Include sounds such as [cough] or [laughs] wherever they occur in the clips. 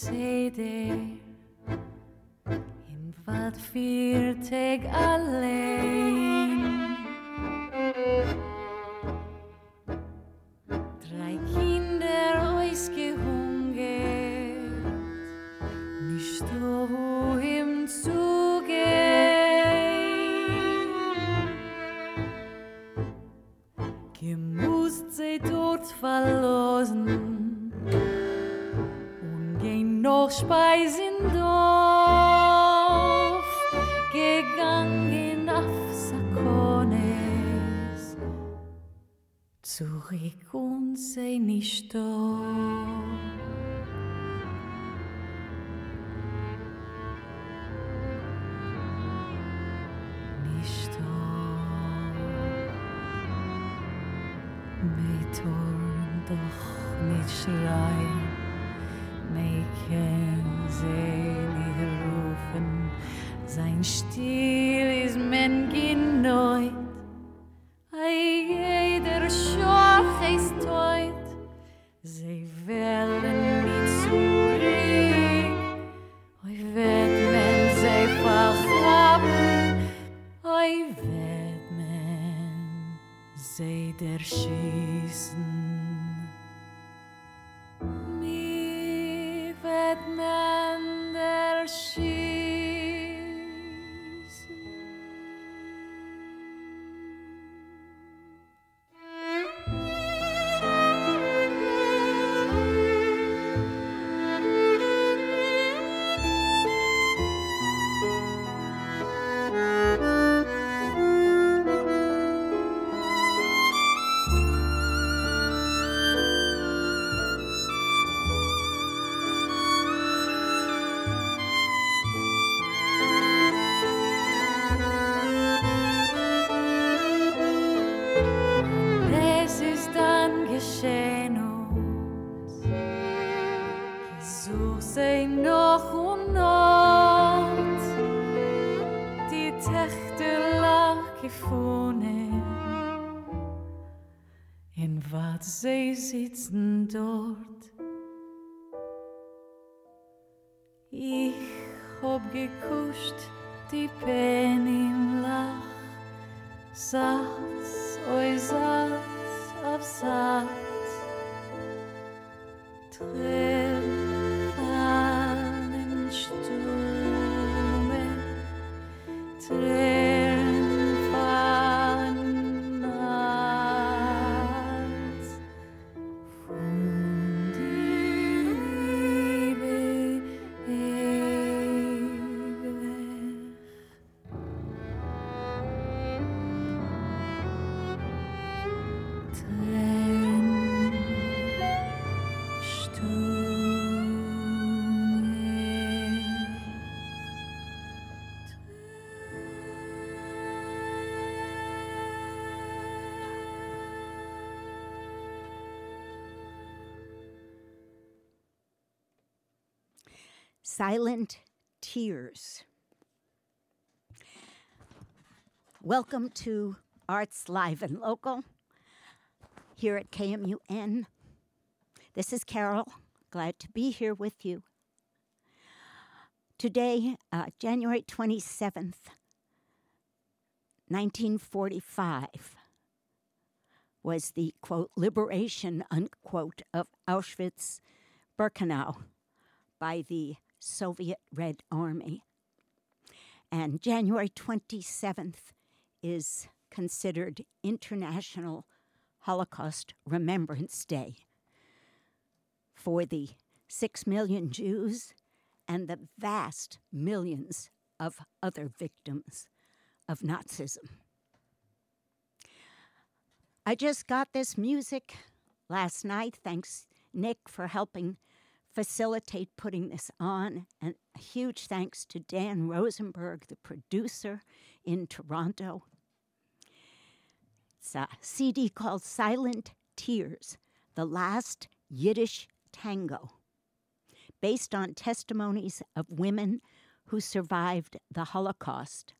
geseder in hab gekuscht die Pen im Lach. Satz, oi Satz auf Satz. Tränen Silent Tears. Welcome to Arts Live and Local here at KMUN. This is Carol. Glad to be here with you. Today, uh, January 27th, 1945, was the quote, liberation, unquote, of Auschwitz Birkenau by the Soviet Red Army. And January 27th is considered International Holocaust Remembrance Day for the six million Jews and the vast millions of other victims of Nazism. I just got this music last night. Thanks, Nick, for helping facilitate putting this on. And a huge thanks to Dan Rosenberg, the producer in Toronto. It's a CD called Silent Tears The Last Yiddish Tango, based on testimonies of women who survived the Holocaust.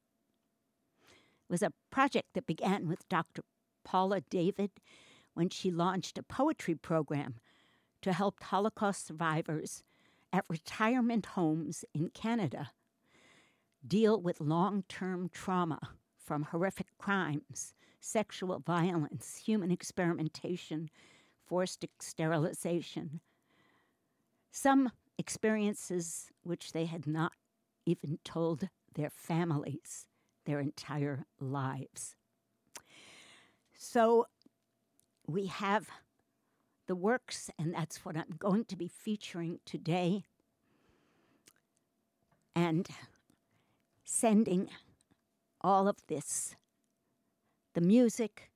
It was a project that began with Dr. Paula David when she launched a poetry program to help Holocaust survivors at retirement homes in Canada deal with long term trauma from horrific crimes, sexual violence, human experimentation, forced sterilization. Some experiences which they had not even told their families their entire lives. So we have the works, and that's what I'm going to be featuring today. And sending all of this the music,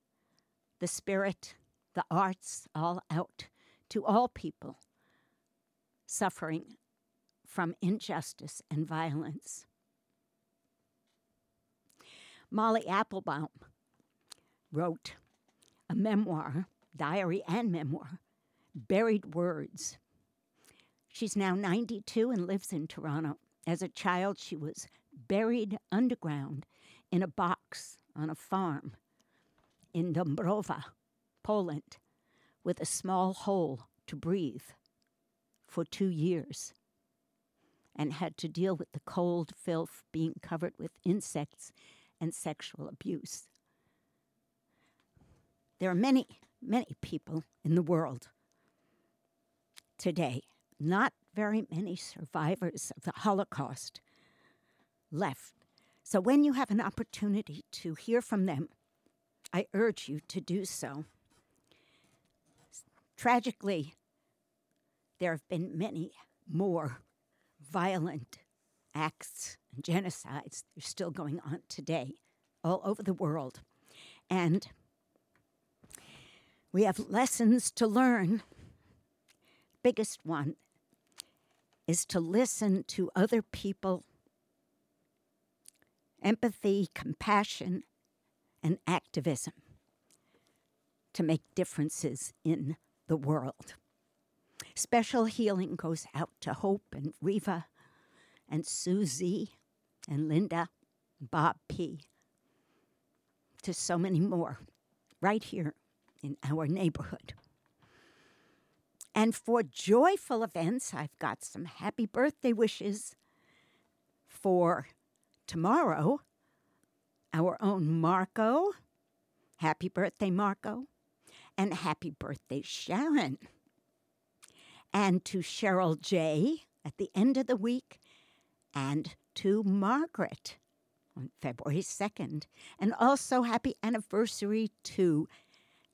the spirit, the arts all out to all people suffering from injustice and violence. Molly Applebaum wrote a memoir, diary and memoir, Buried Words. She's now 92 and lives in Toronto. As a child, she was buried underground in a box on a farm in Dąbrowa, Poland, with a small hole to breathe for two years and had to deal with the cold filth being covered with insects and sexual abuse. There are many, many people in the world today, not very many survivors of the Holocaust left. So when you have an opportunity to hear from them, I urge you to do so. Tragically, there have been many more violent acts and genocides. They're still going on today all over the world. And we have lessons to learn. Biggest one is to listen to other people. Empathy, compassion, and activism to make differences in the world. Special healing goes out to Hope and Riva and Susie and Linda, Bob P. To so many more right here in our neighborhood. And for joyful events, I've got some happy birthday wishes for tomorrow. Our own Marco. Happy birthday, Marco. And happy birthday, Sharon. And to Cheryl J. at the end of the week. And to Margaret on February 2nd. And also happy anniversary to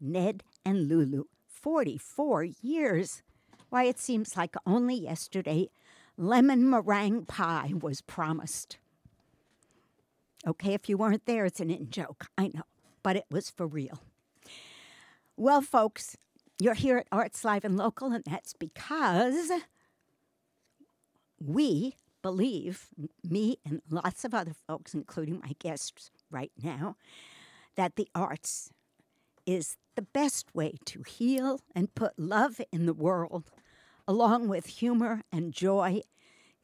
Ned and Lulu 44 years. Why, it seems like only yesterday lemon meringue pie was promised. Okay, if you weren't there, it's an in joke. I know, but it was for real. Well, folks, you're here at Arts Live and Local, and that's because we believe, me and lots of other folks, including my guests right now, that the arts is the best way to heal and put love in the world, along with humor and joy,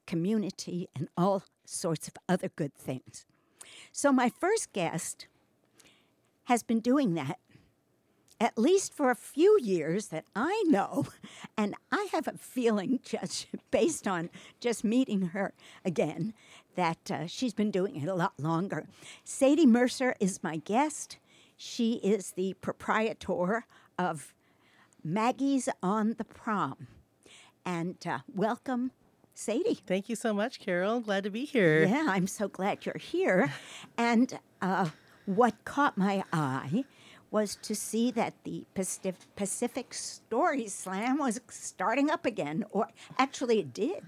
community, and all sorts of other good things. So, my first guest has been doing that at least for a few years that I know. [laughs] And I have a feeling, [laughs] just based on just meeting her again, that uh, she's been doing it a lot longer. Sadie Mercer is my guest. She is the proprietor of Maggie's on the Prom. And uh, welcome, Sadie. Thank you so much, Carol. Glad to be here. Yeah, I'm so glad you're here. and uh, what caught my eye was to see that the Pacific Story Slam was starting up again, or actually, it did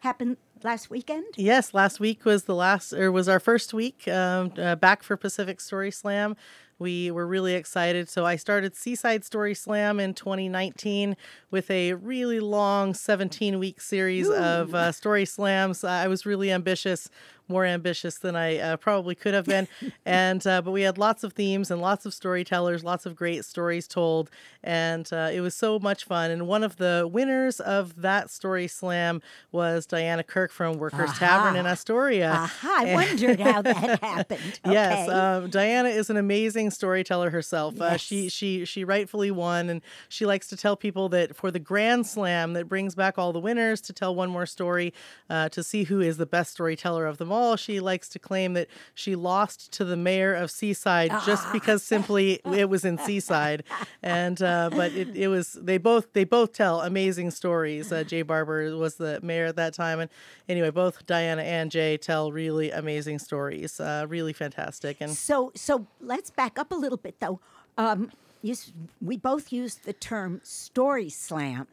happen last weekend. Yes, last week was the last, or was our first week um, uh, back for Pacific Story Slam. We were really excited. So I started Seaside Story Slam in 2019 with a really long 17 week series Ooh. of uh, story slams. I was really ambitious more ambitious than I uh, probably could have been. [laughs] and uh, but we had lots of themes and lots of storytellers, lots of great stories told, and uh, it was so much fun. And one of the winners of that story slam was Diana Kirk from Workers Aha. Tavern in Astoria. Aha! I wondered how [laughs] that happened. Okay. Yes, um, Diana is an amazing storyteller herself. Uh, she she she rightfully won, and she likes to tell people that for the Grand Slam that brings back all the winners to tell one more story uh, to see who is the best storyteller of them all. She likes to claim that she lost to the mayor of Seaside just because simply it was in Seaside, and uh, but it, it was they both they both tell amazing stories. Uh, Jay Barber was the mayor at that time, and anyway, both Diana and Jay tell really amazing stories, uh, really fantastic. And So, so let's back up a little bit, though. Um, you, we both use the term story slam.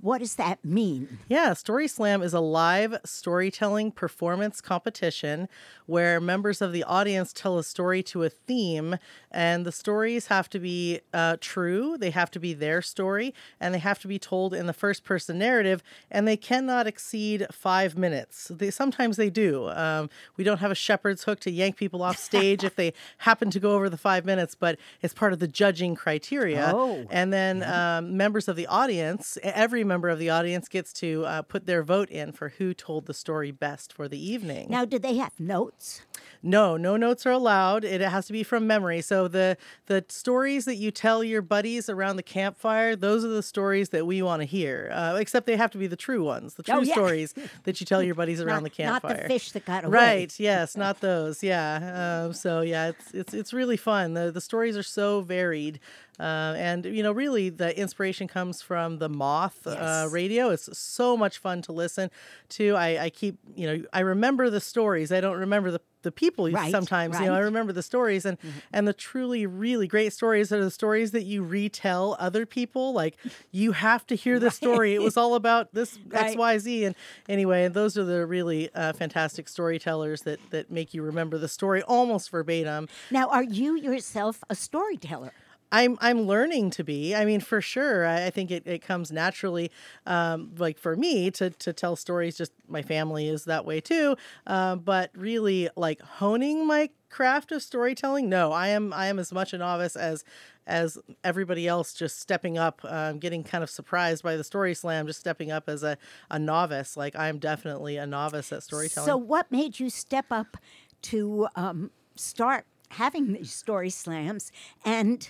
What does that mean? Yeah, Story Slam is a live storytelling performance competition where members of the audience tell a story to a theme, and the stories have to be uh, true, they have to be their story, and they have to be told in the first person narrative, and they cannot exceed five minutes. They, sometimes they do. Um, we don't have a shepherd's hook to yank people off stage if they [laughs] happen to go over the five minutes, but it's part of the judging criteria. Oh. And then um, members of the audience, every member of the audience gets to uh, put their vote in for who told the story best for the evening. Now, do they have notes? No, no notes are allowed. It has to be from memory. So the the stories that you tell your buddies around the campfire, those are the stories that we want to hear. Uh, except they have to be the true ones, the true Oh, yeah. stories that you tell your buddies [laughs] around not, the campfire. Not the fish that got away. Right. Yes. [laughs] Not those. Yeah. Um, so yeah, it's it's it's really fun. The the stories are so varied, uh, and you know, really, the inspiration comes from the Moth uh, radio. It's so much fun to listen to. I, I keep you know I remember the stories. I don't remember the the people Right, sometimes you know i. Mm-hmm. remember the stories and and the truly really great stories are the stories that you retell other people like you have to hear the story it was all about this [laughs] Right. xyz and anyway and those are the really uh, fantastic storytellers that that make you remember the story almost verbatim Now, are you yourself a storyteller? I'm I'm learning to be. I mean, for sure. I, I think it, it comes naturally, um, like for me to to tell stories. Just my family is that way too. Um, but really, like honing my craft of storytelling. No, I am I am as much a novice as as everybody else. Just stepping up, um, getting kind of surprised by the story slam. Just stepping up as a a novice. Like I am definitely a novice at storytelling. So, what made you step up to um, start having these story slams? And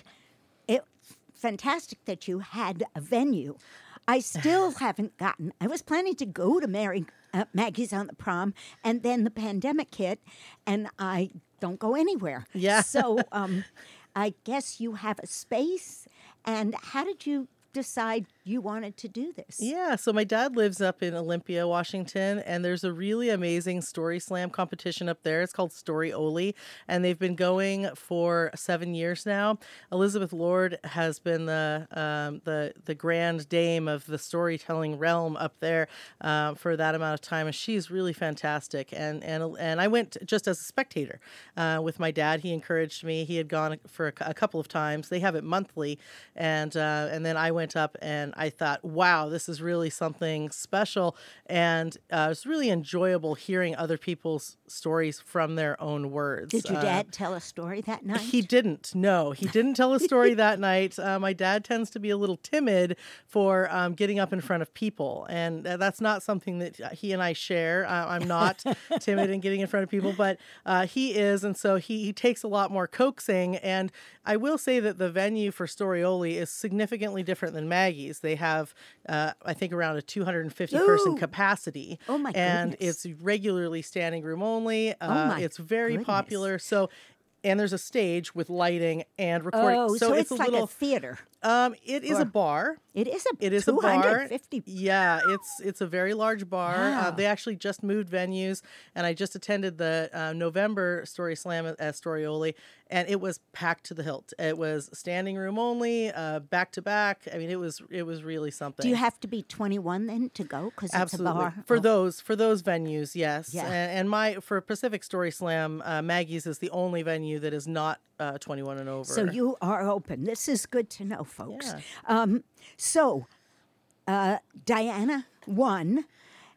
fantastic that you had a venue. I still [sighs] haven't gotten. I was planning to go to Mary uh, Maggie's on the prom, and then the pandemic hit, and I don't go anywhere. Yeah. So, [laughs] um, I guess you have a space. And how did you decide you wanted to do this? Yeah, so my dad lives up in Olympia, Washington, and there's a really amazing story slam competition up there. It's called Story Oli, and they've been going for seven years now. Elizabeth Lord has been the um, the the grand dame of the storytelling realm up there uh, for that amount of time, and she's really fantastic. And and and I went just as a spectator uh, with my dad. He encouraged me. He had gone for a, a couple of times. They have it monthly, and uh, and then I went up and I thought, wow, this is really something special, and uh, it's really enjoyable hearing other people's stories from their own words. Did your Uh, dad tell a story that night? he didn't. No, he didn't tell a story [laughs] that night. Uh, my dad tends to be a little timid for um, getting up in front of people, and uh, that's not something that he and I share. Uh, I'm not [laughs] timid in getting in front of people, but uh, he is, and so he, he takes a lot more coaxing. And I will say that the venue for Storioli is significantly different than Maggie's. They have, uh, I think, around a 250 person capacity, Oh, my and goodness. it's regularly standing room only. Uh, my it's very goodness. popular. So and there's a stage with lighting and recording. Oh, so, it's, a like little. a theater. Um, it is or- a bar. It is a It is a bar. Yeah, it's it's a very large bar. Uh, they actually just moved venues, and I just attended the uh, November Story Slam at, Storioli, and it was packed to the hilt. It was standing room only, uh, back to back. I mean, it was it was really something. Do you have to be 21 then to go? Because it's a Absolutely bar. for Oh, those for those venues, yes. Yeah. And, and my for Pacific Story Slam, uh, Maggie's is the only venue that is not uh, 21 and over. So you are open. This is good to know, folks. Yeah. Um, so uh, Diana won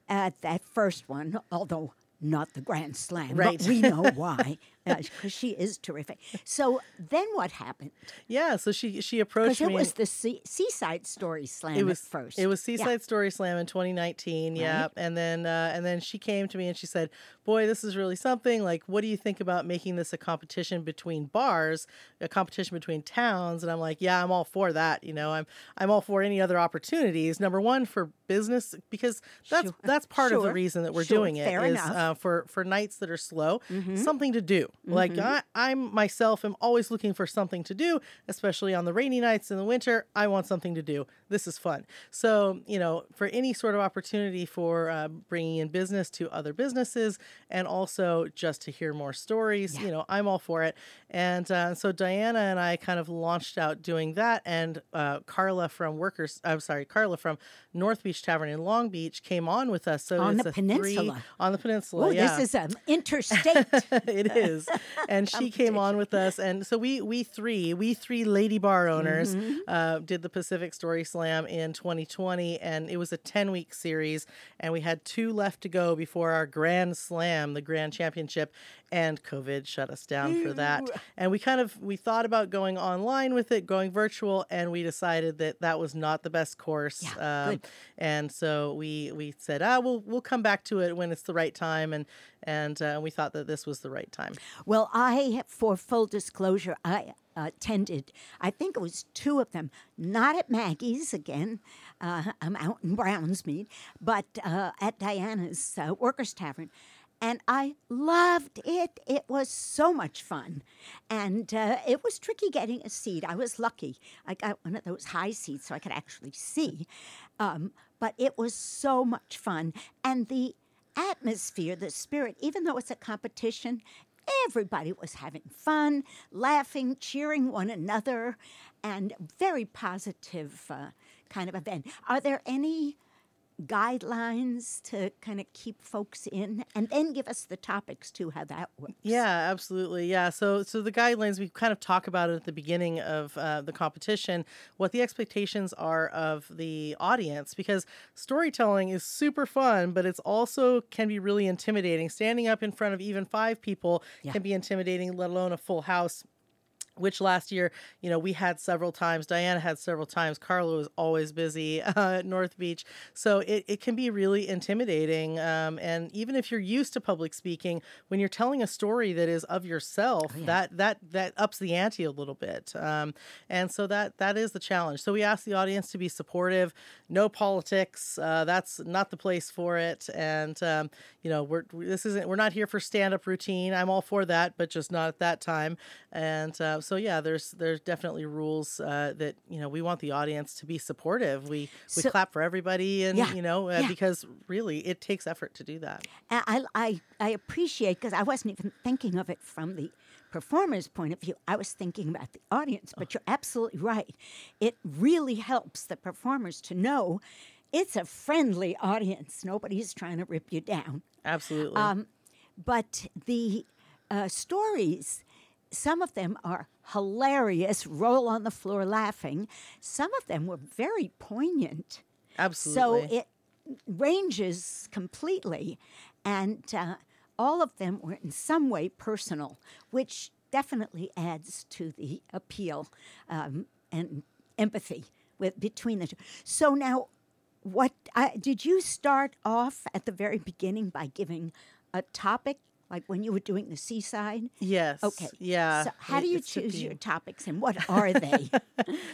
at that first one, although not the Grand Slam. Right. But we know [laughs] why. Because she is terrific. So then what happened? Yeah, so she she approached it was the sea, Seaside Story Slam it was at first. It was Yeah. Seaside Story Slam in 2019. Yeah, Right. and then uh, and then she came to me and she said, "Boy, this is really something. Like, what do you think about making this a competition between bars, a competition between towns?" And I'm like, "Yeah, I'm all for that. You know, I'm I'm all for any other opportunities. Number one for business because that's Sure. that's part of the reason that we're Sure. doing it Fair is. Mm-hmm. uh, for for nights that are slow, something to do. Like I, I'm myself am always looking for something to do, especially on the rainy nights in the winter. I want something to do. This is fun. So you know, for any sort of opportunity for uh, bringing in business to other businesses, and also just to hear more stories, you know, I'm all for it. And uh, so Diana and I kind of launched out doing that, and uh, Carla from Workers, I'm sorry, Carla from North Beach Tavern in Long Beach came on with us. So On it's the a three- peninsula. on the peninsula. Oh, yeah this is an [laughs] interstate. it is and [laughs] she came on with us and so we we three we three lady bar owners Mm-hmm. uh, did the pacific story slam in 2020 and it was a 10 week series and we had two left to go before our grand slam the grand championship and covid shut us down for that. And we kind of we thought about going online with it going virtual and we decided that that was not the best course Yeah, um, and so we we said ah we'll we'll come back to it when it's the right time and and uh, we thought that this was the right time Well, I, for full disclosure, I attended, I think it was two of them, not at Maggie's again, uh, I'm out in Brownsmead, but uh, at Diana's uh, Workers Tavern. And I loved it. It was so much fun. And uh, it was tricky getting a seat. I was lucky. I got one of those high seats so I could actually see. Um, but it was so much fun. And the atmosphere, the spirit, even though it's a competition, everybody was having fun, laughing, cheering one another, and very positive uh, kind of event. Are there any guidelines to kind of keep folks in and then give us the topics too how that works Yeah, absolutely. Yeah. So, so the guidelines we kind of talk about it at the beginning of uh, the competition, what the expectations are of the audience, because storytelling is super fun, but it's also can be really intimidating. Standing up in front of even five people Yeah. can be intimidating, let alone a full house. Which last year, you know, we had several times. Diana had several times. Carla was always busy [laughs] uh, at North Beach. So it, it can be really intimidating. Um, and even if you're used to public speaking, when you're telling a story that is of yourself, that that that ups the ante a little bit. Um, and so that that is the challenge. So we ask the audience to be supportive. No politics. Uh, that's not the place for it. And um, you know, we're this isn't we're not here for stand up routine. I'm all for that, but just not at that time. And uh, so yeah, there's there's definitely rules uh, that you know we want the audience to be supportive. We we So- clap for everybody, and Yeah, you know uh, yeah. because really it takes effort to do that. I, I, I appreciate because I wasn't even thinking of it from the performer's point of view. I was thinking about the audience, but you're absolutely right. It really helps the performers to know it's a friendly audience. Nobody's trying to rip you down. Absolutely. Um, but the uh, stories, some of them are hilarious, roll on the floor laughing. Some of them were very poignant. Absolutely. So it ranges completely. And uh, all of them were in some way personal, which definitely adds to the appeal um, and empathy with between the two. So now, what uh, did you start off at the very beginning by giving a topic, like when you were doing the seaside? yes. Okay. Yeah. So how do you it's choose your topics, and what [laughs] are they?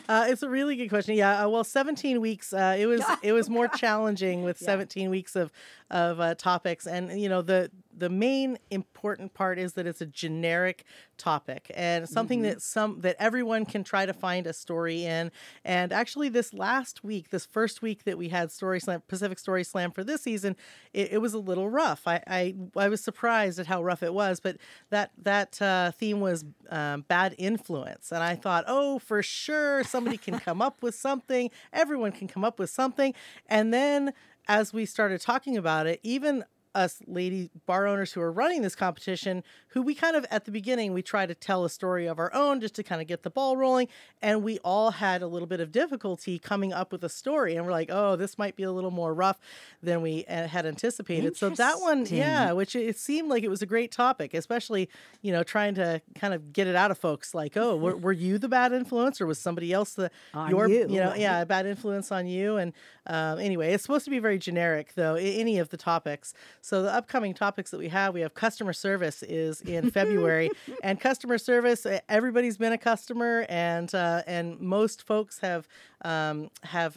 Uh, it's a really good question. Yeah, uh, well, 17 weeks. Uh, it was [laughs] it was Oh, more challenging with 17 weeks of of uh, topics, and you know the the main important part is that it's a generic topic and something Mm-hmm. that some that everyone can try to find a story in. And actually, this last week, this first week that we had Story Slam Pacific Story Slam for this season, it, it was a little rough. I, I I was surprised at how rough it was, but that that uh, theme was um, bad influence, and I thought, oh, for sure, somebody can come up with something. Everyone can come up with something, and then as we started talking about it, even us lady bar owners who are running this competition, who we kind of at the beginning we try to tell a story of our own just to kind of get the ball rolling, and we all had a little bit of difficulty coming up with a story, and we're like, oh, this might be a little more rough than we uh, had anticipated. So that one, yeah, which it seemed like it was a great topic, especially you know trying to kind of get it out of folks, like, oh, were, were you the bad influence, or was somebody else the On your you, know right. yeah a bad influence on you? And um, anyway, it's supposed to be very generic though, any of the topics. So the upcoming topics that we have, we have customer service is in [laughs] February, and customer service, everybody's been a customer, and uh, and most folks have um, have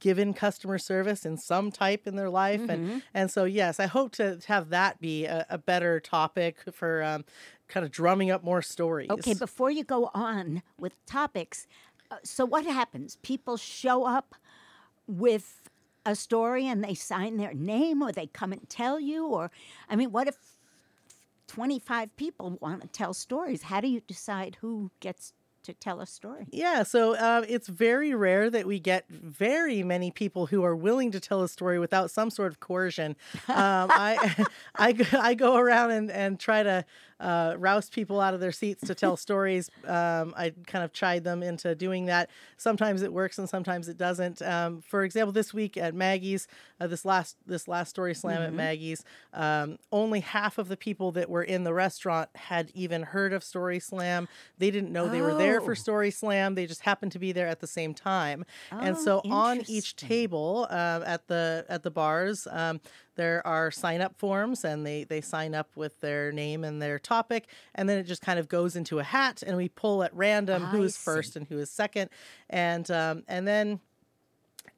given customer service in some type in their life and and so yes i hope to have that be a, a better topic for um, kind of drumming up more stories Okay, before you go on with topics, uh, so what happens? People show up with a story and they sign their name or they come and tell you or I mean, what if 25 people want to tell stories? How do you decide who gets to tell a story? Yeah, so uh, it's very rare that we get very many people who are willing to tell a story without some sort of coercion. Um, I, [laughs] I, I go around and, and try to uh, rouse people out of their seats to tell stories. Um, I kind of chide them into doing that. Sometimes it works and sometimes it doesn't. Um, for example, this week at Maggie's, uh, this last this last story slam at Maggie's, um, only half of the people that were in the restaurant had even heard of Story Slam. They didn't know they were there for Oh. Story Slam. They just happened to be there at the same time. and Oh, so on each table um, at the at the bars, um, there are sign up forms, and they they sign up with their name and their topic, and then it just kind of goes into a hat, and we pull at random who I is see. first and who is second, and um, and then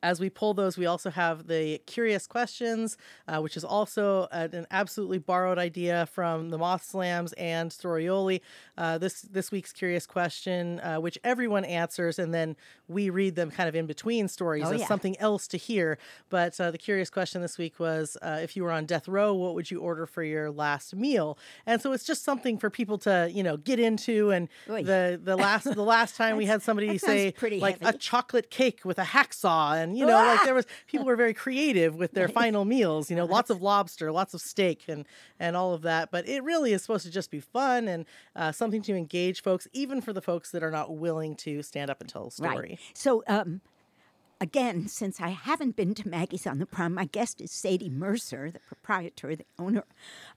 as we pull those, we also have the curious questions, uh, which is also an absolutely borrowed idea from the Moth Slams and Storioli. Uh, this this week's curious question, uh, which everyone answers, and then we read them kind of in between stories Oh, as yeah. something else to hear. But uh, the curious question this week was, uh, if you were on death row, what would you order for your last meal? And so it's just something for people to you know get into. And Oy. the the last the last [laughs] time we had somebody say pretty like a chocolate cake with a hacksaw and you know like there was [laughs] people were very creative with their final meals you know lots of lobster lots of steak and and all of that but it really is supposed to just be fun and uh, something to engage folks even for the folks that are not willing to stand up and tell a story Right. So, um, again, since I haven't been to Maggie's on the Prom, my guest is Sadie Mercer, the proprietor, the owner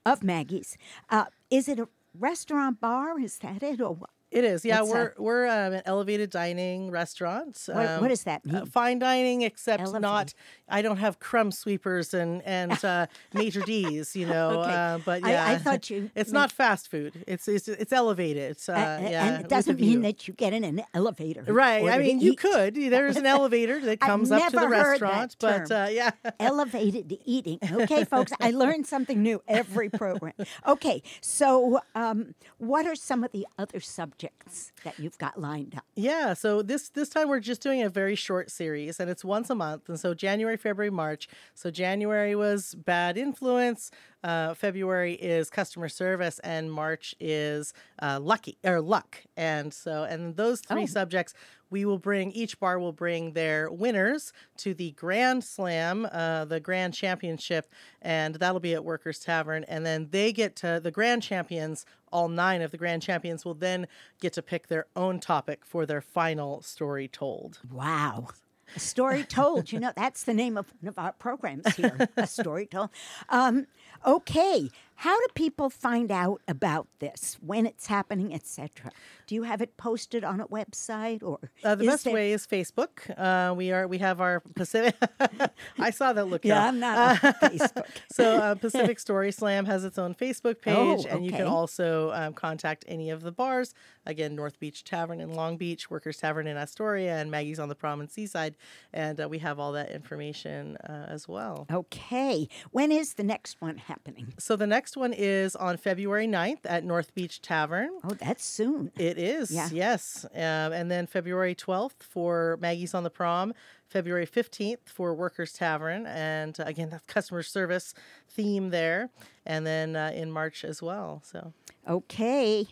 of Maggie's. Uh, is it a restaurant bar? Is that it, or what? It is, yeah. It's we're we're um, an elevated dining restaurant. What- um, what does that uh, fine dining, except not. I don't have crumb sweepers and and [laughs] uh, maître d's, you know. Okay. Uh, but yeah, I thought [laughs] you It's not fast food. It's it's it's elevated. Uh, A- a- yeah, and it doesn't mean that you get in an elevator. Right. I mean, you eat. could. [laughs] There's an elevator that comes up to the never heard that restaurant, but uh, yeah. elevated eating. Okay, folks, I learn something new every program. Okay, so um, what are some of the other subjects that you've got lined up? Yeah, so this this time we're just doing a very short series, and it's once a month. And so January, February, March. So January was bad influence. Uh, February is customer service, and March is uh, lucky or luck. And so, and those three Oh. subjects, we will bring each bar will bring their winners to the Grand Slam, uh, the Grand Championship, and that'll be at Workers Tavern. And then they get to the Grand Champions. All nine of the Grand Champions will then get to pick their own topic for their final story told. Wow. A story told. You know, that's the name of one of our programs here. A story told. Um, okay. How do people find out about this, when it's happening, etc.? Do you have it posted on a website or Uh, the best there- way is Facebook. Uh, we are we have our Pacific. [laughs] I saw that look. Yeah, up. I'm not on Facebook. [laughs] So uh, [laughs] Pacific Story Slam has its own Facebook page, Oh, and you can also um, contact any of the bars. Again, North Beach Tavern in Long Beach, Workers Tavern in Astoria, and Maggie's on the Prom and Seaside, and uh, we have all that information uh, as well. Okay. When is the next one happening? So the next one is on February 9th at North Beach Tavern. Oh, that's soon. It is, Yeah. yes. Um, and then February 12th for Maggie's on the Prom, February 15th for Workers Tavern, and uh, again, that's customer service theme there, and then uh, in March as well. So, Okay,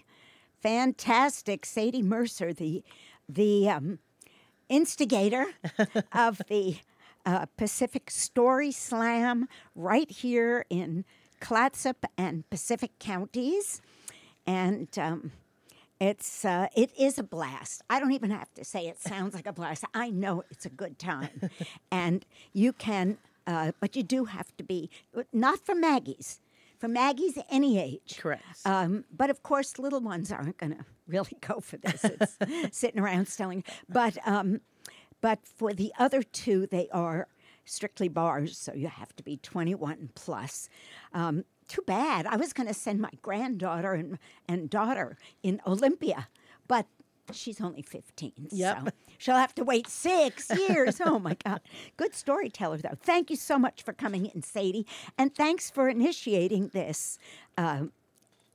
fantastic, Sadie Mercer, the the um, instigator [laughs] of the uh, Pacific Story Slam right here in Clatsop and Pacific counties. And um, it's uh, it is a blast. I don't even have to say it sounds like a blast. I know it's a good time, [laughs] and you can, uh, but you do have to be not for Maggie's. For Maggie's, any age. Correct. Um, but of course, little ones aren't going to really go for this. It's [laughs] sitting around selling. But um, but for the other two, they are strictly bars, so you have to be 21 plus. Um, too bad. I was going to send my granddaughter and, and daughter in Olympia, but she's only 15. Yep. So [laughs] she'll have to wait six years. oh, my God. Good storyteller, though. Thank you so much for coming in, Sadie. And thanks for initiating this uh,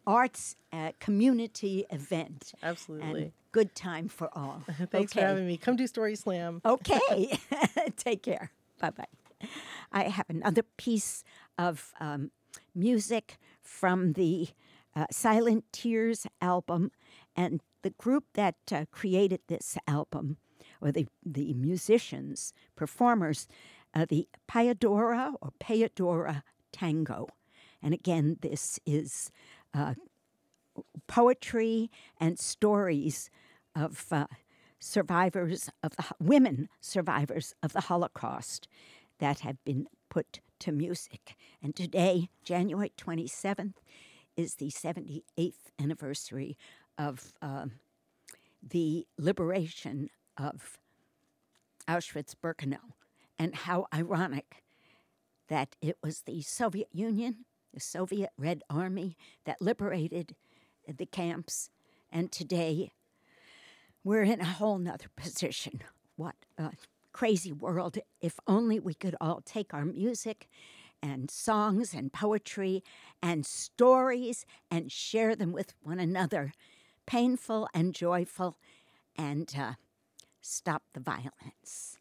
arts uh, community event. Absolutely. And good time for all. [laughs] Thanks okay. for having me. Come do Story Slam. Okay. [laughs] Take care. Bye bye. I have another piece of um, music from the uh, Silent Tears album, and the group that uh, created this album, or the, the musicians, performers, uh, the Payadora or Payadora Tango. And again, this is uh, poetry and stories of uh, survivors of the women survivors of the Holocaust that have been put to music. And today, January 27th, is the 78th anniversary of uh, the liberation of Auschwitz Birkenau. And how ironic that it was the Soviet Union, the Soviet Red Army, that liberated the camps. And today, we're in a whole nother [laughs] position. What a crazy world. If only we could all take our music and songs and poetry and stories and share them with one another, painful and joyful, and uh, stop the violence.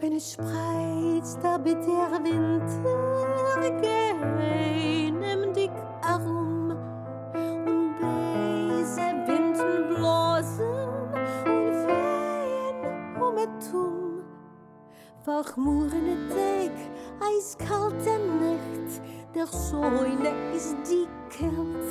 Wenn es spreizt, da bitte der Winter gehen im dick Arum und Bläse Winden blosen und wehen um et Tum. Verchmurene Tag, eiskalte Nacht, der Säune ist dickert. Wenn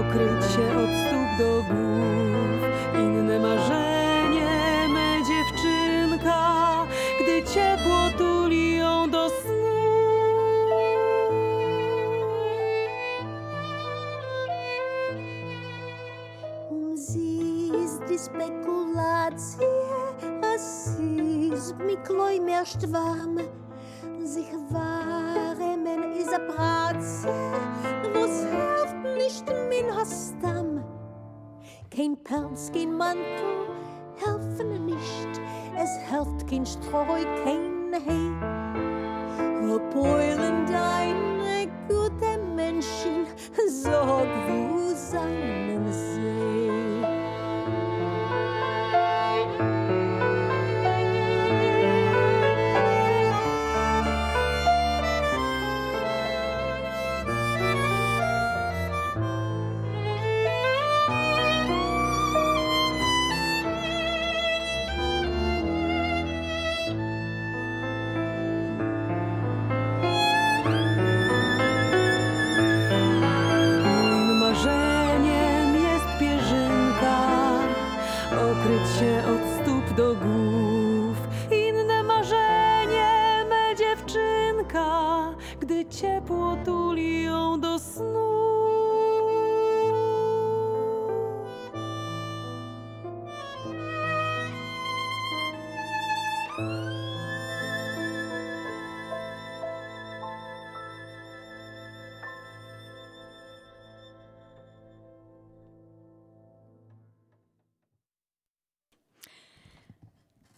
okryć się od stóp do głów. Inne marzenie me dziewczynka, gdy ciepło tuli ją do snu. Umzizdy spekulacje, a sizmi kloj miaszczwam, sich waren in pracy. Nicht min hastam kein Pelz, kein Mantel helfen nicht. Es hilft kein Streu kein a boilen deine gute Menschen sag wo seinen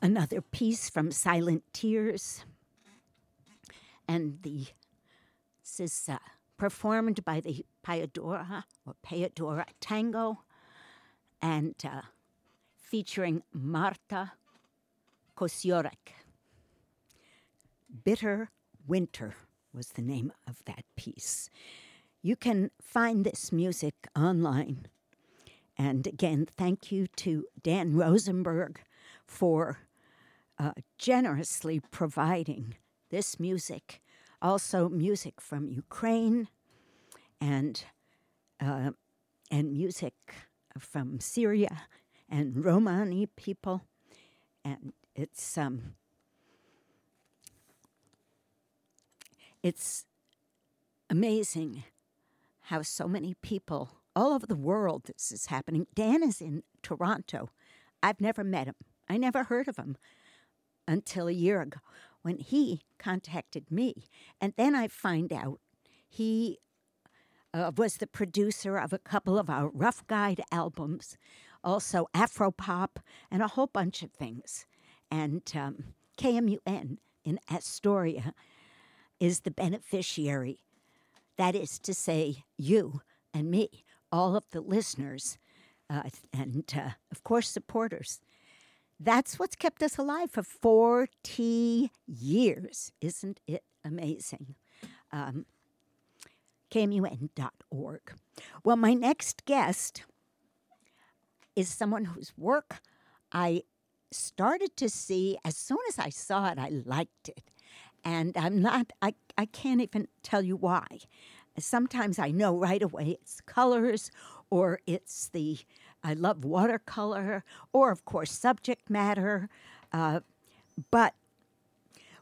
Another piece from Silent Tears. And the this is uh, performed by the Payadora or Payadora Tango and uh, featuring Marta Kosiorek. Bitter Winter was the name of that piece. You can find this music online. And again, thank you to Dan Rosenberg for uh, generously providing this music. Also, music from Ukraine and uh, and music from Syria and Romani people, and it's um, it's amazing how so many people all over the world this is happening. Dan is in Toronto. I've never met him. I never heard of him until a year ago when he contacted me. And then I find out he uh, was the producer of a couple of our Rough Guide albums, also Afropop, and a whole bunch of things. And um, KMUN in Astoria is the beneficiary. That is to say, you and me, all of the listeners, uh, and uh, of course, supporters. That's what's kept us alive for 40 years. Isn't it amazing? Um, KMUN.org. Well, my next guest is someone whose work I started to see as soon as I saw it, I liked it. And I'm not, I, I can't even tell you why. Sometimes I know right away it's colors or it's the, I love watercolor or, of course, subject matter. Uh, but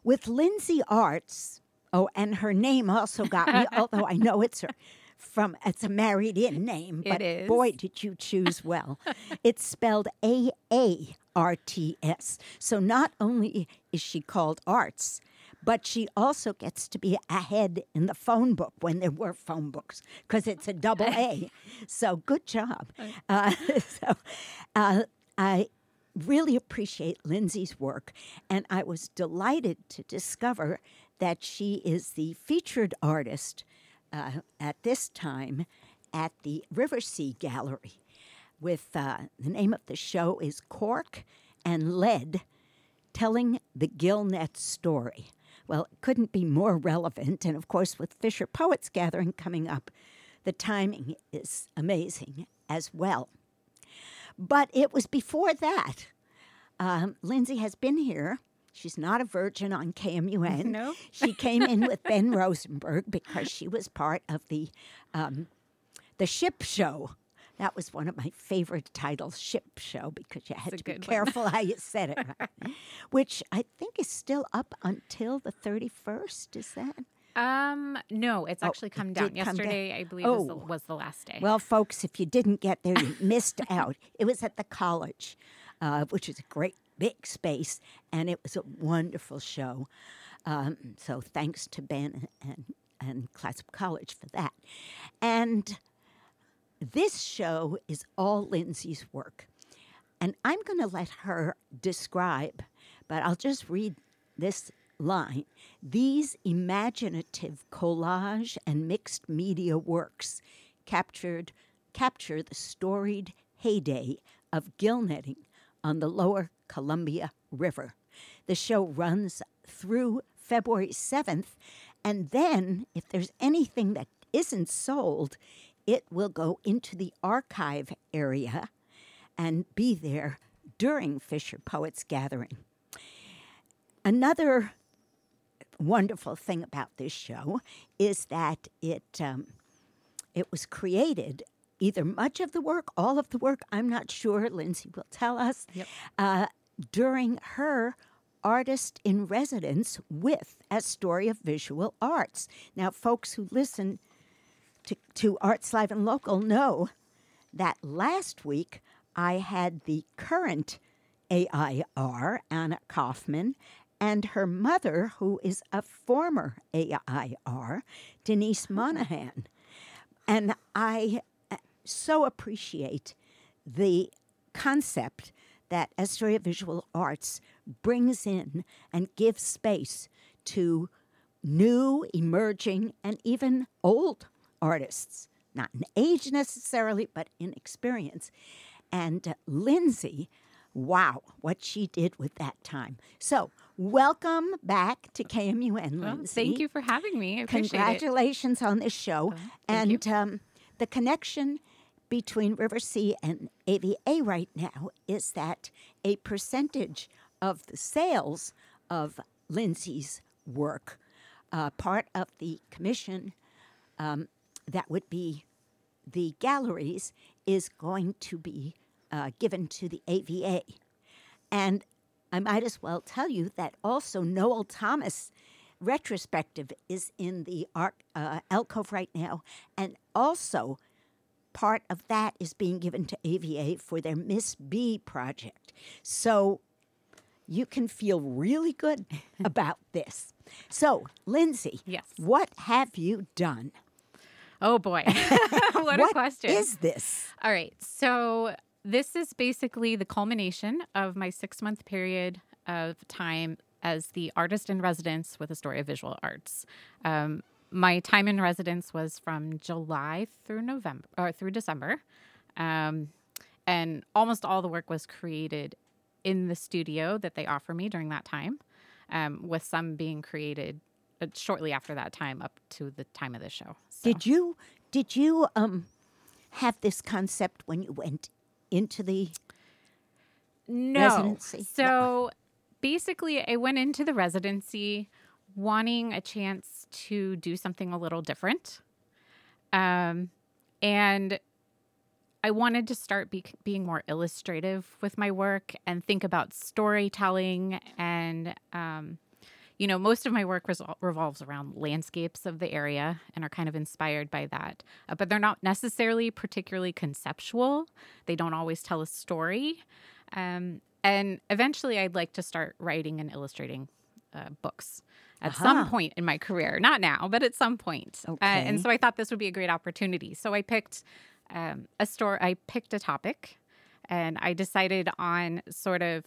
with Lindsey Aarts, oh, and her name also got me, [laughs] although I know it's her from it's a married in name, It but is. boy, did you choose well. [laughs] it's spelled A A R T S. So not only is she called Aarts, but she also gets to be ahead in the phone book when there were phone books because it's a double A. so good job. Uh, [laughs] so uh, I really appreciate Lindsey's work, and I was delighted to discover that she is the featured artist uh, at this time at the Riversea Gallery. With uh, the name of the show is Cork and Lead, telling the Gillnet story. Well, it couldn't be more relevant, and of course, with Fisher Poets Gathering coming up, the timing is amazing as well. But it was before that. Um, Lindsey has been here. She's not a virgin on KMUN. No. [laughs] she came in with Ben Rosenberg because she was part of the um, the ship show. That was one of my favorite titles, ship show, because you had a to be careful how you said it, right? [laughs] which I think is still up until the thirty first. Is that? Um, no, it's Oh, actually come it down. did come down. Yesterday, I believe, was, the, Oh. was the last day. Well, folks, if you didn't get there, you [laughs] missed out. It was at the college, uh, which is a great big space, and it was a wonderful show. Um, so thanks to Ben and, and Clatsop College for that. And this show is all Lindsey's work. And I'm going to let her describe, but I'll just read this line. These imaginative collage and mixed media works captured capture the storied heyday of gill netting on the lower Columbia River. The show runs through February 7th, and then if there's anything that isn't sold, it will go into the archive area and be there during Fisher Poets Gathering. Another wonderful thing about this show is that it um, it was created either much of the work, all of the work. I'm not sure. Lindsey will tell us. Yep. Uh, during her artist in residence with Astoria Visual Arts. Now, folks who listen to, to Arts Live and Local know that last week I had the current AIR, Anna Kaufman, and her mother, who is a former AIR, Denise Monahan. And I uh, so appreciate the concept that Astoria Visual Arts brings in and gives space to new, emerging, and even old artists, not in age necessarily, but in experience. And uh, Lindsey, wow, what she did with that time. So, welcome back to KMUN, Well, Lindsey. thank you for having me. Appreciate it. Congratulations on this show. you. and um, the connection between River Sea and AVA right now is that a percentage of the sales of Lindsey's work, uh, part of the commission um, that would be the galleries, is going to be uh, given to the AVA. And I might as well tell you that also Noel Thomas retrospective is in the Arc, uh, Alcove right now, and also part of that is being given to AVA for their Miss B project. So you can feel really good [laughs] about this. So, Lindsey, Yes. what have you done? Oh boy, [laughs] what, a question! is this? All right, so this is basically the culmination of my six month period of time as the artist in residence with Astoria Visual Arts. Um, my time in residence was from July through November or through December, um, and almost all the work was created in the studio that they offer me during that time, um, with some being created shortly after that time up to the time of the show. So. Did you did you um have this concept when you went into the no. residency? So basically, I went into the residency wanting a chance to do something a little different. Um, and I wanted to start be- being more illustrative with my work and think about storytelling. And, um, you know, most of my work resol- revolves around landscapes of the area and are kind of inspired by that. Uh, but they're not necessarily particularly conceptual, they don't always tell a story. Um, and eventually, I'd like to start writing and illustrating uh, books at some point in my career. Not now, but at some point. Uh, and so I thought this would be a great opportunity. So I picked um, a store. I picked a topic, and I decided on sort of.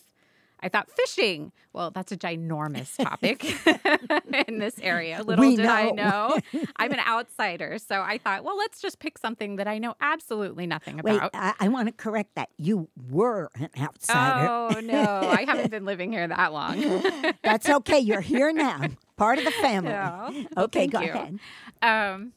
I thought fishing. Well, that's a ginormous [laughs] topic [laughs] in this area. Little We did I know. know, [laughs] I'm an outsider. So I thought, well, let's just pick something that I know absolutely nothing Wait, about. I, I want to correct that. You were an outsider. Oh no, I haven't been living here that long. That's okay. You're here now, part of the family. Well, Okay, go you. ahead. Um,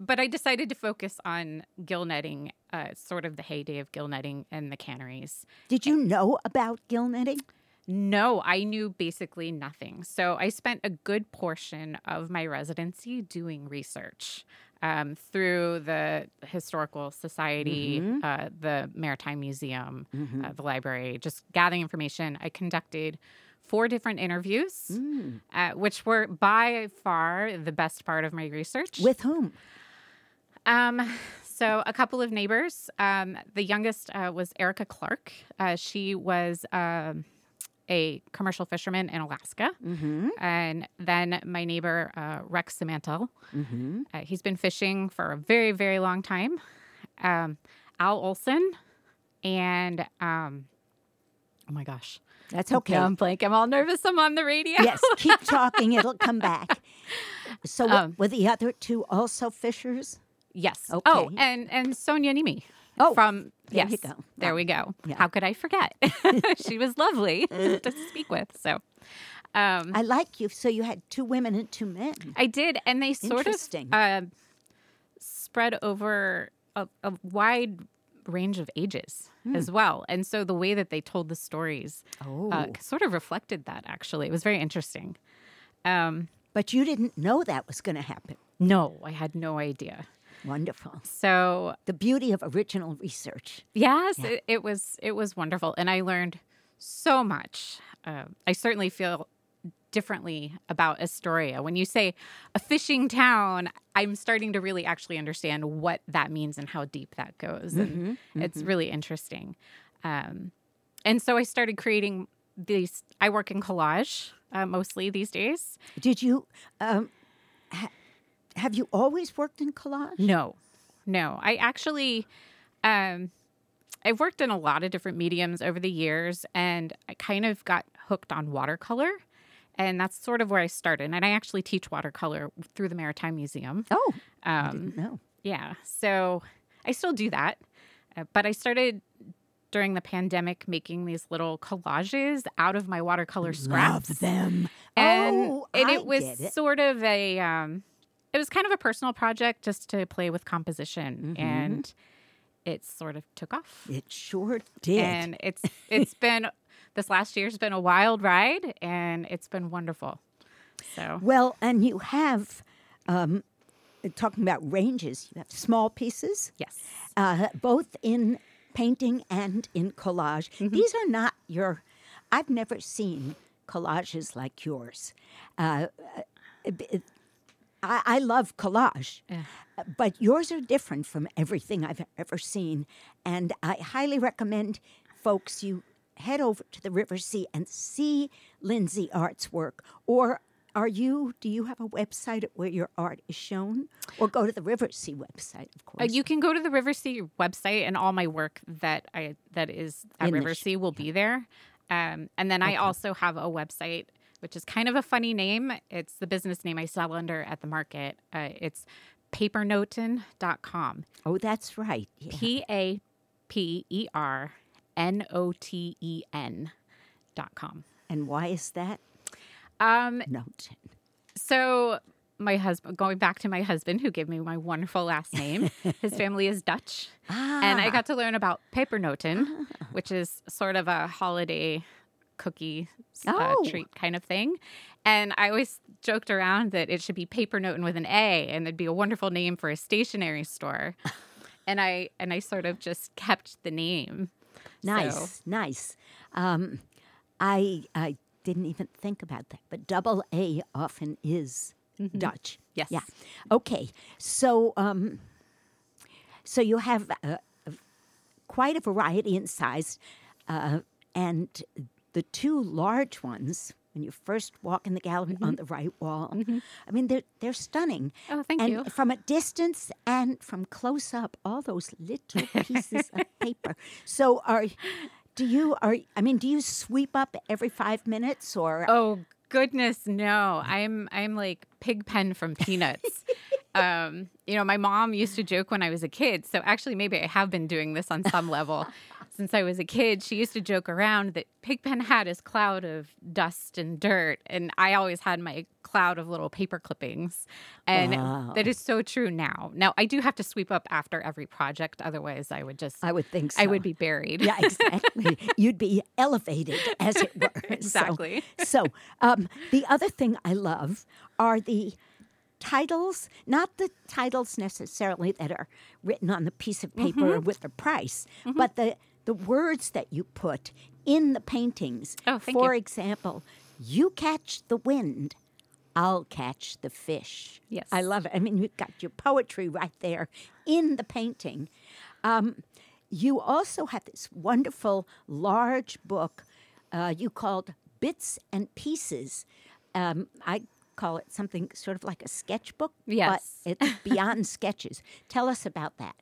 but I decided to focus on gill netting, uh, sort of the heyday of gill netting and the canneries. Did you know about gill netting? No, I knew basically nothing. So I spent a good portion of my residency doing research um, through the Historical Society, uh, the Maritime Museum, uh, the library, just gathering information. I conducted four different interviews, uh, which were by far the best part of my research. With whom? Um, so a couple of neighbors. Um, the youngest uh, was Erica Clark. Uh, she was um, a commercial fisherman in Alaska, and then my neighbor uh, Rex Simantel. Uh, he's been fishing for a very, very long time. Um, Al Olson, and um, oh my gosh, That's okay. I'm blank. I'm all nervous. I'm on the radio. yes, keep talking. It'll come back. [laughs] So, Um, were the other two also fishers? Yes. Oh, and and Sonia Nimi. Oh, from there yes, go. there we go. Yeah. How could I forget? [laughs] she was lovely [laughs] to speak with. So, um, I like you. So you had two women and two men. I did, and they sort of uh, spread over a, a wide range of ages Hmm. as well. And so the way that they told the stories Oh. uh, sort of reflected that. Actually, it was very interesting. Um, But you didn't know that was going to happen. no, I had no idea. Wonderful. So The beauty of original research. Yes, it, it was it was wonderful, and I learned so much. Uh, I certainly feel differently about Astoria. When you say a fishing town, I'm starting to really actually understand what that means and how deep that goes, and it's really interesting. Um, and so I started creating these. I work in collage uh, mostly these days. Did you, um, ha- have you always worked in collage? No, no. I actually, um, I've worked in a lot of different mediums over the years, and I kind of got hooked on watercolor, and that's sort of where I started. And I actually teach watercolor through the Maritime Museum. Oh, I Um, didn't know. yeah, so I still do that, uh, but I started during the pandemic making these little collages out of my watercolor scraps Love them. and oh, and it was it. sort of a um it was kind of a personal project just to play with composition Mm-hmm. and it sort of took off It sure did. and it's it's [laughs] been this last year's been a wild ride and it's been wonderful so well, and you have, um, talking about ranges, you have small pieces. yes uh, both in painting and in collage. Mm-hmm. These are not your. I've never seen collages like yours. Uh, it- I, I love collage, but yours are different from everything I've ever seen, and I highly recommend folks you head over to the River Sea and see Lindsey Aart's work, or. Are you? Do you have a website where your art is shown, or go to the River Sea website? Of course. Uh, you can go to the River Sea website, and all my work that I that is at In River sh- Sea will be there. Um, and then I also have a website, which is kind of a funny name. It's the business name I sell under at the market. Uh, it's papernoten.com. Oh, that's right. Yeah. P A P E R N O T E N dot com. And why is that? Um, Note. So my husband, going back to my husband, who gave me my wonderful last name, [laughs] his family is Dutch, and I got to learn about pepernoten, which is sort of a holiday cookie uh, Oh. treat kind of thing. And I always joked around that it should be papernoten with an A, and it'd be a wonderful name for a stationery store. [laughs] and I and I sort of just kept the name. Nice, So- nice. Um, I I didn't even think about that, but double A often is Dutch. Yes. Yeah. Okay. So um, so you have uh, quite a variety in size, uh, and the two large ones. When you first walk in the gallery on the right wall, I mean they're they're stunning. Oh, thank and you. From a distance and from close up, all those little [laughs] pieces of paper. So are do you are I mean, do you sweep up every five minutes or Oh goodness, no! I'm I'm like Pigpen from Peanuts. [laughs] um, you know, my mom used to joke when I was a kid. So actually, maybe I have been doing this on some level since I was a kid. She used to joke around that Pigpen had his cloud of dust and dirt, and I always had my cloud of little paper clippings. And Wow. that is so true now. Now I do have to sweep up after every project, otherwise I would just I would think so. I would be buried. Yeah, exactly. [laughs] You'd be elevated, as it were. Exactly. So, um, the other thing I love are the titles, not the titles necessarily that are written on the piece of paper Mm-hmm. with the price, but the the words that you put in the paintings. Oh, thank For you. example, you catch the wind, I'll catch the fish. Yes. I love it. I mean, you've got your poetry right there in the painting. Um, you also have this wonderful large book uh, you called Bits and Pieces. Um, I call it something sort of like a sketchbook, Yes. but it's beyond [laughs] sketches. Tell us about that.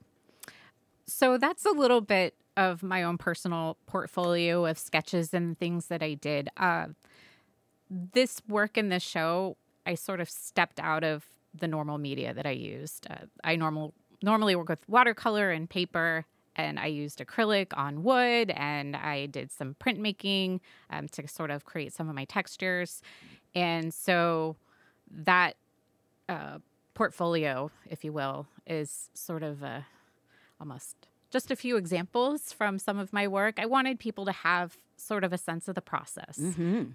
So that's a little bit of my own personal portfolio of sketches and things that I did. Uh, this work in this show, I sort of stepped out of the normal media that I used. Uh, I normal normally work with watercolor and paper, and I used acrylic on wood, and I did some printmaking um, to sort of create some of my textures, and so that uh, portfolio, if you will, is sort of a almost just a few examples from some of my work. I wanted people to have sort of a sense of the process.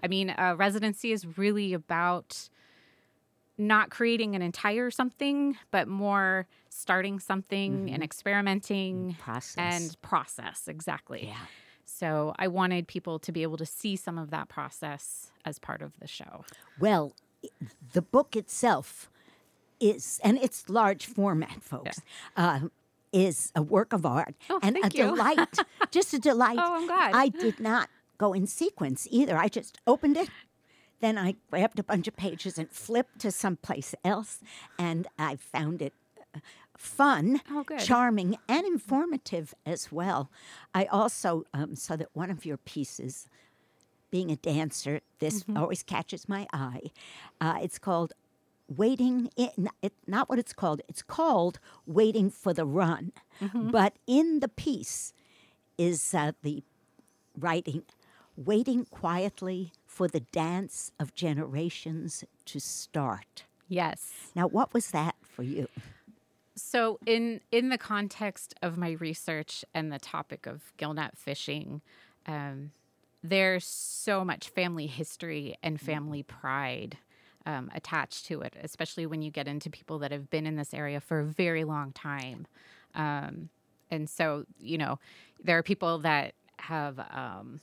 I mean, uh, residency is really about not creating an entire something, but more starting something and experimenting Process. and process. Exactly. Yeah. So I wanted people to be able to see some of that process as part of the show. Well, the book itself is, and it's large format, folks, uh, is a work of art Oh, and a you. delight. [laughs] just a delight. Oh, I'm glad. I did not go in sequence either. I just opened it. Then I grabbed a bunch of pages and flipped to someplace else, and I found it uh, fun, Oh, charming, and informative as well. I also um, saw that one of your pieces being a dancer, this Mm-hmm. always catches my eye. Uh, it's called Waiting, in, it, not what it's called, it's called Waiting for the Run. Mm-hmm. But in the piece is uh, the writing, Waiting quietly for the dance of generations to start. Yes. Now, what was that for you? So in in the context of my research and the topic of gillnet fishing, um, there's so much family history and family pride um, attached to it, especially when you get into people that have been in this area for a very long time. Um, and so, you know, there are people that have. Um,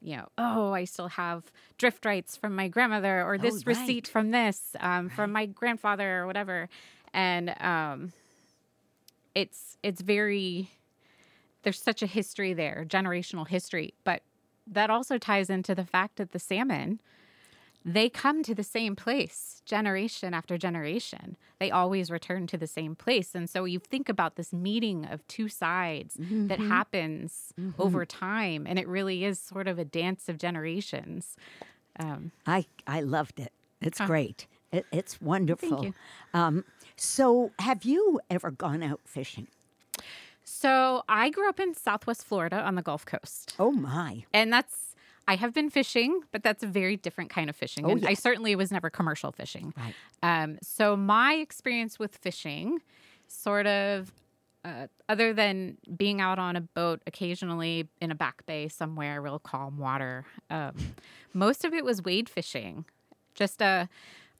you know, oh, I still have drift rights from my grandmother, or this right. receipt from this, um, from my grandfather, or whatever. And um, it's it's very there's such a history there, generational history, but that also ties into the fact that the salmon they come to the same place generation after generation. They always return to the same place. And so you think about this meeting of two sides that happens over time, and it really is sort of a dance of generations. Um, I, I loved it. It's great. It, it's wonderful. you. Um, so, have you ever gone out fishing? so I grew up in Southwest Florida on the Gulf Coast. Oh, my. and that's I have been fishing, but that's a very different kind of fishing. Oh, and I certainly was never commercial fishing. Right. Um, so my experience with fishing, sort of, uh, other than being out on a boat occasionally in a back bay somewhere, real calm water, um, most of it was wade fishing, just a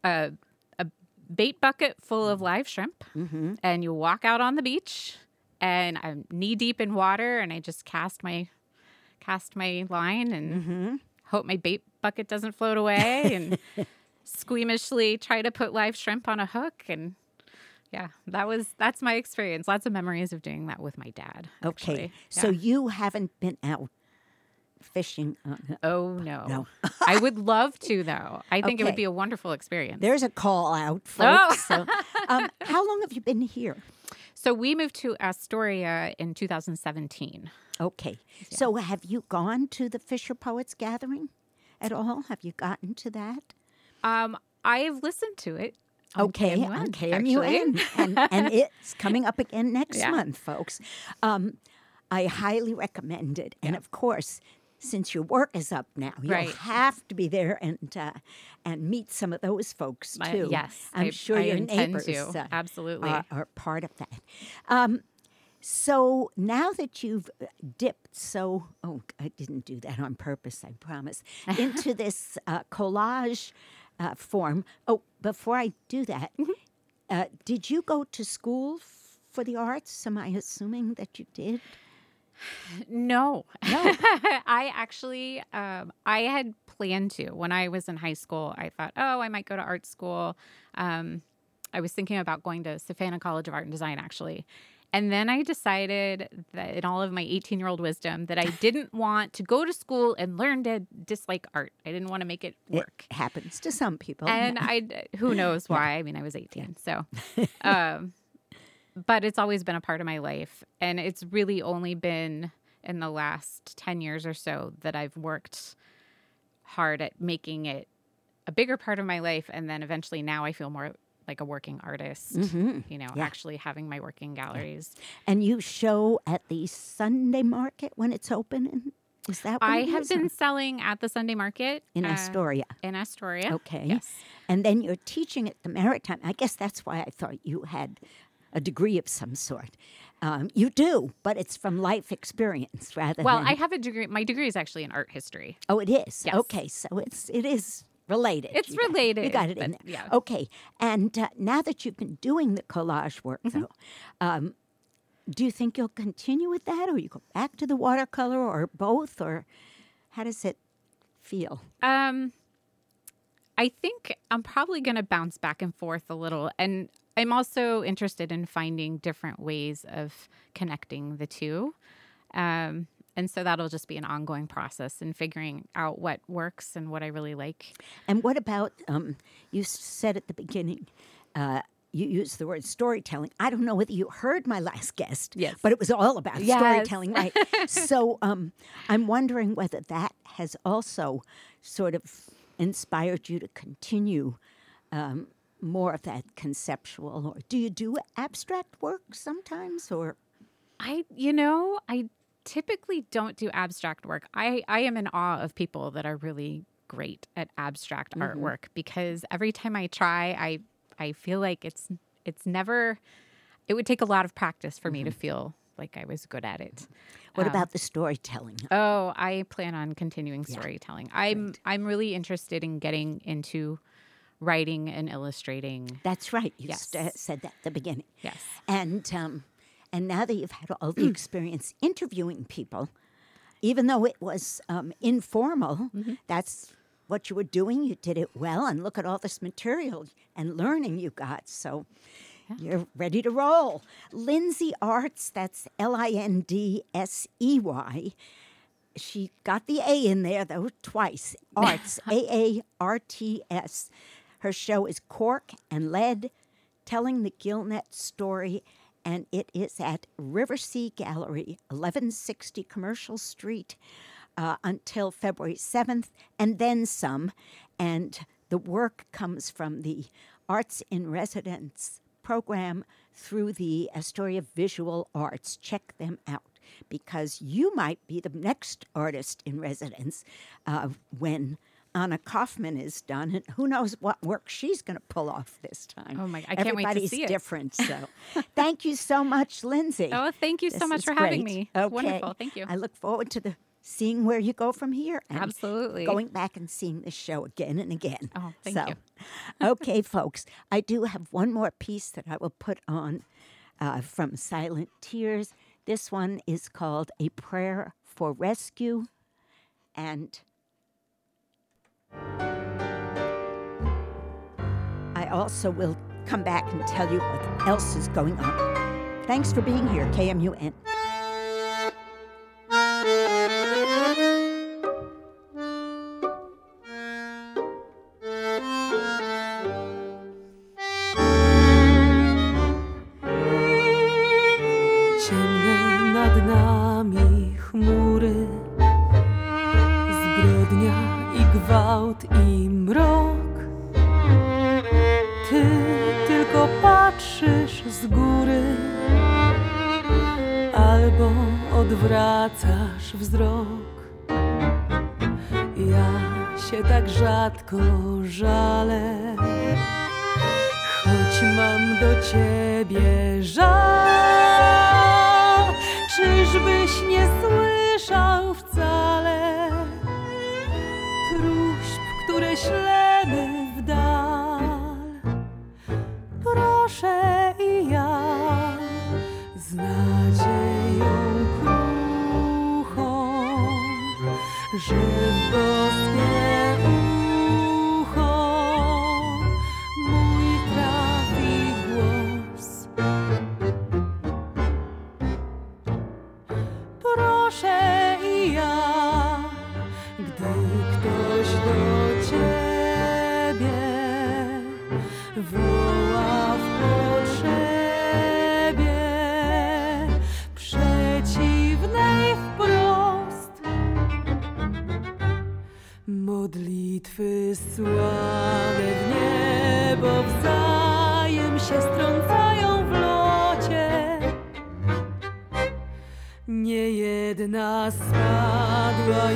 a, a bait bucket full of live shrimp, and you walk out on the beach, and I'm knee deep in water, and I just cast my cast my line and mm-hmm. hope my bait bucket doesn't float away and [laughs] squeamishly try to put live shrimp on a hook and yeah that was that's my experience lots of memories of doing that with my dad Okay. actually. So, Yeah. you haven't been out fishing. On, oh no No. i would love to though i think it would be a wonderful experience there's a call out, Oh. folks. So, oh. um, [laughs] how long have you been here? So we moved to astoria in 2017 Okay. So, have you gone to the Fisher Poets Gathering at all? Have you gotten to that? um i've listened to it Okay, KMUN, on. KMUN. and, and [laughs] it's coming up again [laughs] next Yeah. month, folks. Um, I highly recommend it. And of course, since your work is up now, you'll Right. have to be there and uh, and meet some of those folks I- too. yes, I'm I- sure I your neighbors uh, Absolutely. are, are part of that. Um, so now that you've uh, dipped so, oh, I didn't do that on purpose, I promise, into [laughs] this uh, collage uh, form. Oh, before I do that, Mm-hmm. uh, did you go to school for the arts? Am I assuming that you did? No, [laughs] No. I actually, um, I had planned to when I was in high school. I thought, oh, I might go to art school. Um, I was thinking about going to Savannah College of Art and Design, actually. And then I decided that in all of my 18 year old wisdom that I didn't want to go to school and learn to dislike art. I didn't want to make it work. It happens to some people. and. [laughs] I, who knows why? I mean, I was 18. So, [laughs] um, but it's always been a part of my life. And it's really only been in the last 10 years or so that I've worked hard at making it a bigger part of my life. And then eventually now I feel more like a working artist, you know, yeah. actually having my working galleries. And you show at the Sunday market when it's open. Is that what I have is? been selling at the Sunday market in uh, Astoria? In Astoria. Okay. Yes. And then you're teaching at the Maritime. I guess that's why I thought you had a degree of some sort. Um, you do, but it's from life experience rather Well, than. I have a degree. My degree is actually in art history. oh, it is. Yes. Okay, so it's it is related. It's You got- you got it in there. yeah. Okay, and uh, now that you've been doing the collage work, Mm-hmm. though, um, do you think you'll continue with that, or you go back to the watercolor, or both, or how does it feel? Um, I think I'm probably going to bounce back and forth a little, and I'm also interested in finding different ways of connecting the two. Um, and so that'll just be an ongoing process and figuring out what works and what I really like. And what about um, you said at the beginning? Uh, you used the word storytelling. I don't know whether you heard my last guest, Yes. but it was all about Yes. storytelling, right? [laughs] so um, I'm wondering whether that has also sort of inspired you to continue um, more of that conceptual. Or do you do abstract work sometimes, or I, you know, I typically don't do abstract work. I, I am in awe of people that are really great at abstract artwork because every time I try, I, I feel like it's, it's never, it would take a lot of practice for me to feel like I was good at it. what Um, about the storytelling? Oh, I plan on continuing storytelling. I'm, I'm really interested in getting into writing and illustrating. That's right. You Yes. st- said that at the beginning. Yes. And um, and now that you've had all the experience interviewing people, even though it was um, informal, that's what you were doing. You did it well, and look at all this material and learning you got. So you're ready to roll. Lindsey Aarts. That's L I N D S E Y. She got the A in there though twice. [laughs] Aarts, A A R T S. Her show is Cork and Lead, telling the Gillnet story, and it is at Riversea Gallery, 1160 Commercial Street, uh, until February 7th, and then some. And the work comes from the Arts in Residence program through the Astoria Visual Arts. Check them out because you might be the next artist in residence uh, when Anna Kaufman is done, and who knows what work she's going to pull off this time. Oh my- I can't wait to Everybody's see it. different. So, [laughs] thank you so much, Lindsey. Oh, thank you so much for having me. Okay. Wonderful. Thank you. I look forward to the seeing where you go from here. and Absolutely. Going back and seeing the show again and again. Oh, thank so, you. [laughs] [laughs] okay, folks, I do have one more piece that I will put on uh, from Silent Tears. This one is called A Prayer for Rescue. And I also will come back and tell you what else is going on. Thanks for being here, KMUN.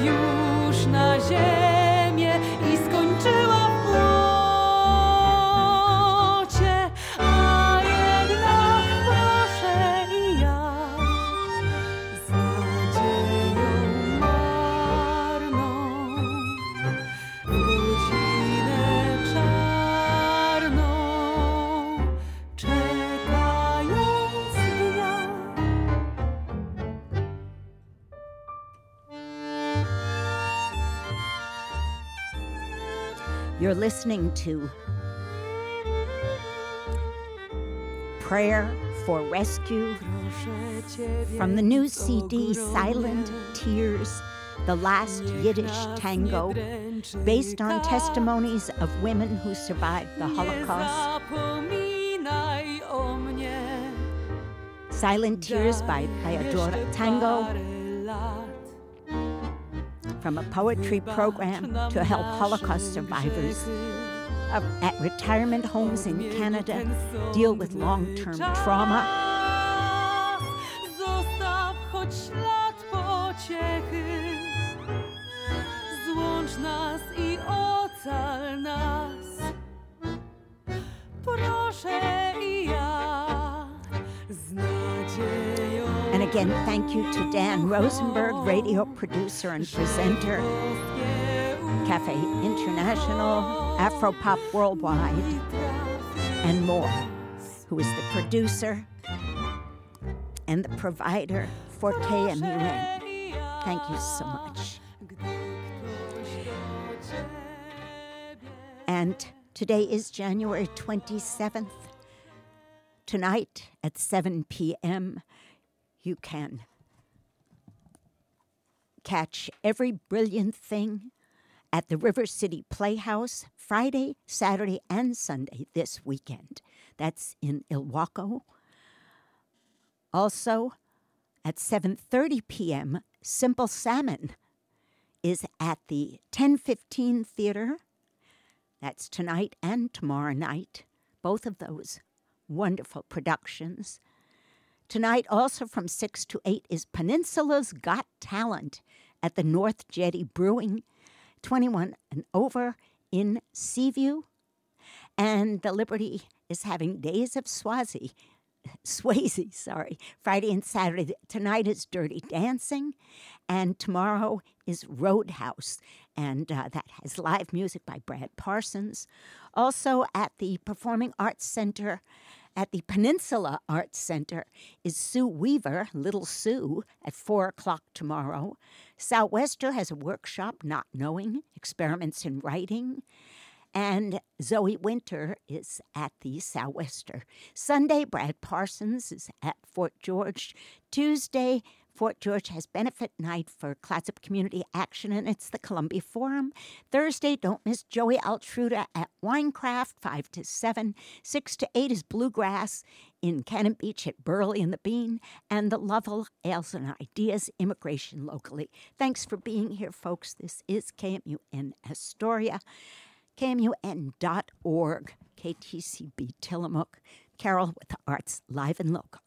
Już na ziemię You're listening to Prayer for Rescue from the new CD Silent. Tears, the last Yiddish tango, based on testimonies of women who survived the Holocaust. Silent Tears by Theodora Tango. From a poetry program to help Holocaust survivors at retirement homes in Canada deal with long term trauma. Proszę i ja again, thank you to Dan Rosenberg, radio producer and presenter, Cafe International, Afropop Worldwide, and more, who is the producer and the provider for KMUN. Thank you so much. And today is January 27th. Tonight at 7 p.m., you can catch every brilliant thing at the River City Playhouse Friday, Saturday, and Sunday this weekend. That's in Ilwaco. Also, at 7:30 p.m., Simple Salmon is at the 1015 Theater. That's tonight and tomorrow night. Both of those wonderful productions. Tonight, also from 6 to 8, is Peninsula's Got Talent at the North Jetty Brewing, 21 and over in Seaview. And the Liberty is having Days of Swazi, [laughs] Swayze, sorry, Friday and Saturday. Tonight is Dirty Dancing, and tomorrow is Roadhouse, and uh, that has live music by Brad Parsons. Also at the Performing Arts Center at the Peninsula Arts Center is Sue Weaver, Little Sue, at 4 o'clock tomorrow. Southwester has a workshop, Not Knowing, Experiments in Writing. And Zoe Winter is at the Southwester. Sunday, Brad Parsons is at Fort George. Tuesday, Fort George has benefit night for Clatsop Community Action, and it's the Columbia Forum. Thursday, don't miss Joey Altruda at Winecraft, 5 to 7. 6 to 8 is Bluegrass in Cannon Beach at Burley and the Bean, and the Lovell Ales and Ideas Immigration locally. Thanks for being here, folks. This is KMUN Astoria, KMUN.org, KTCB Tillamook. Carol with the Arts Live and Local.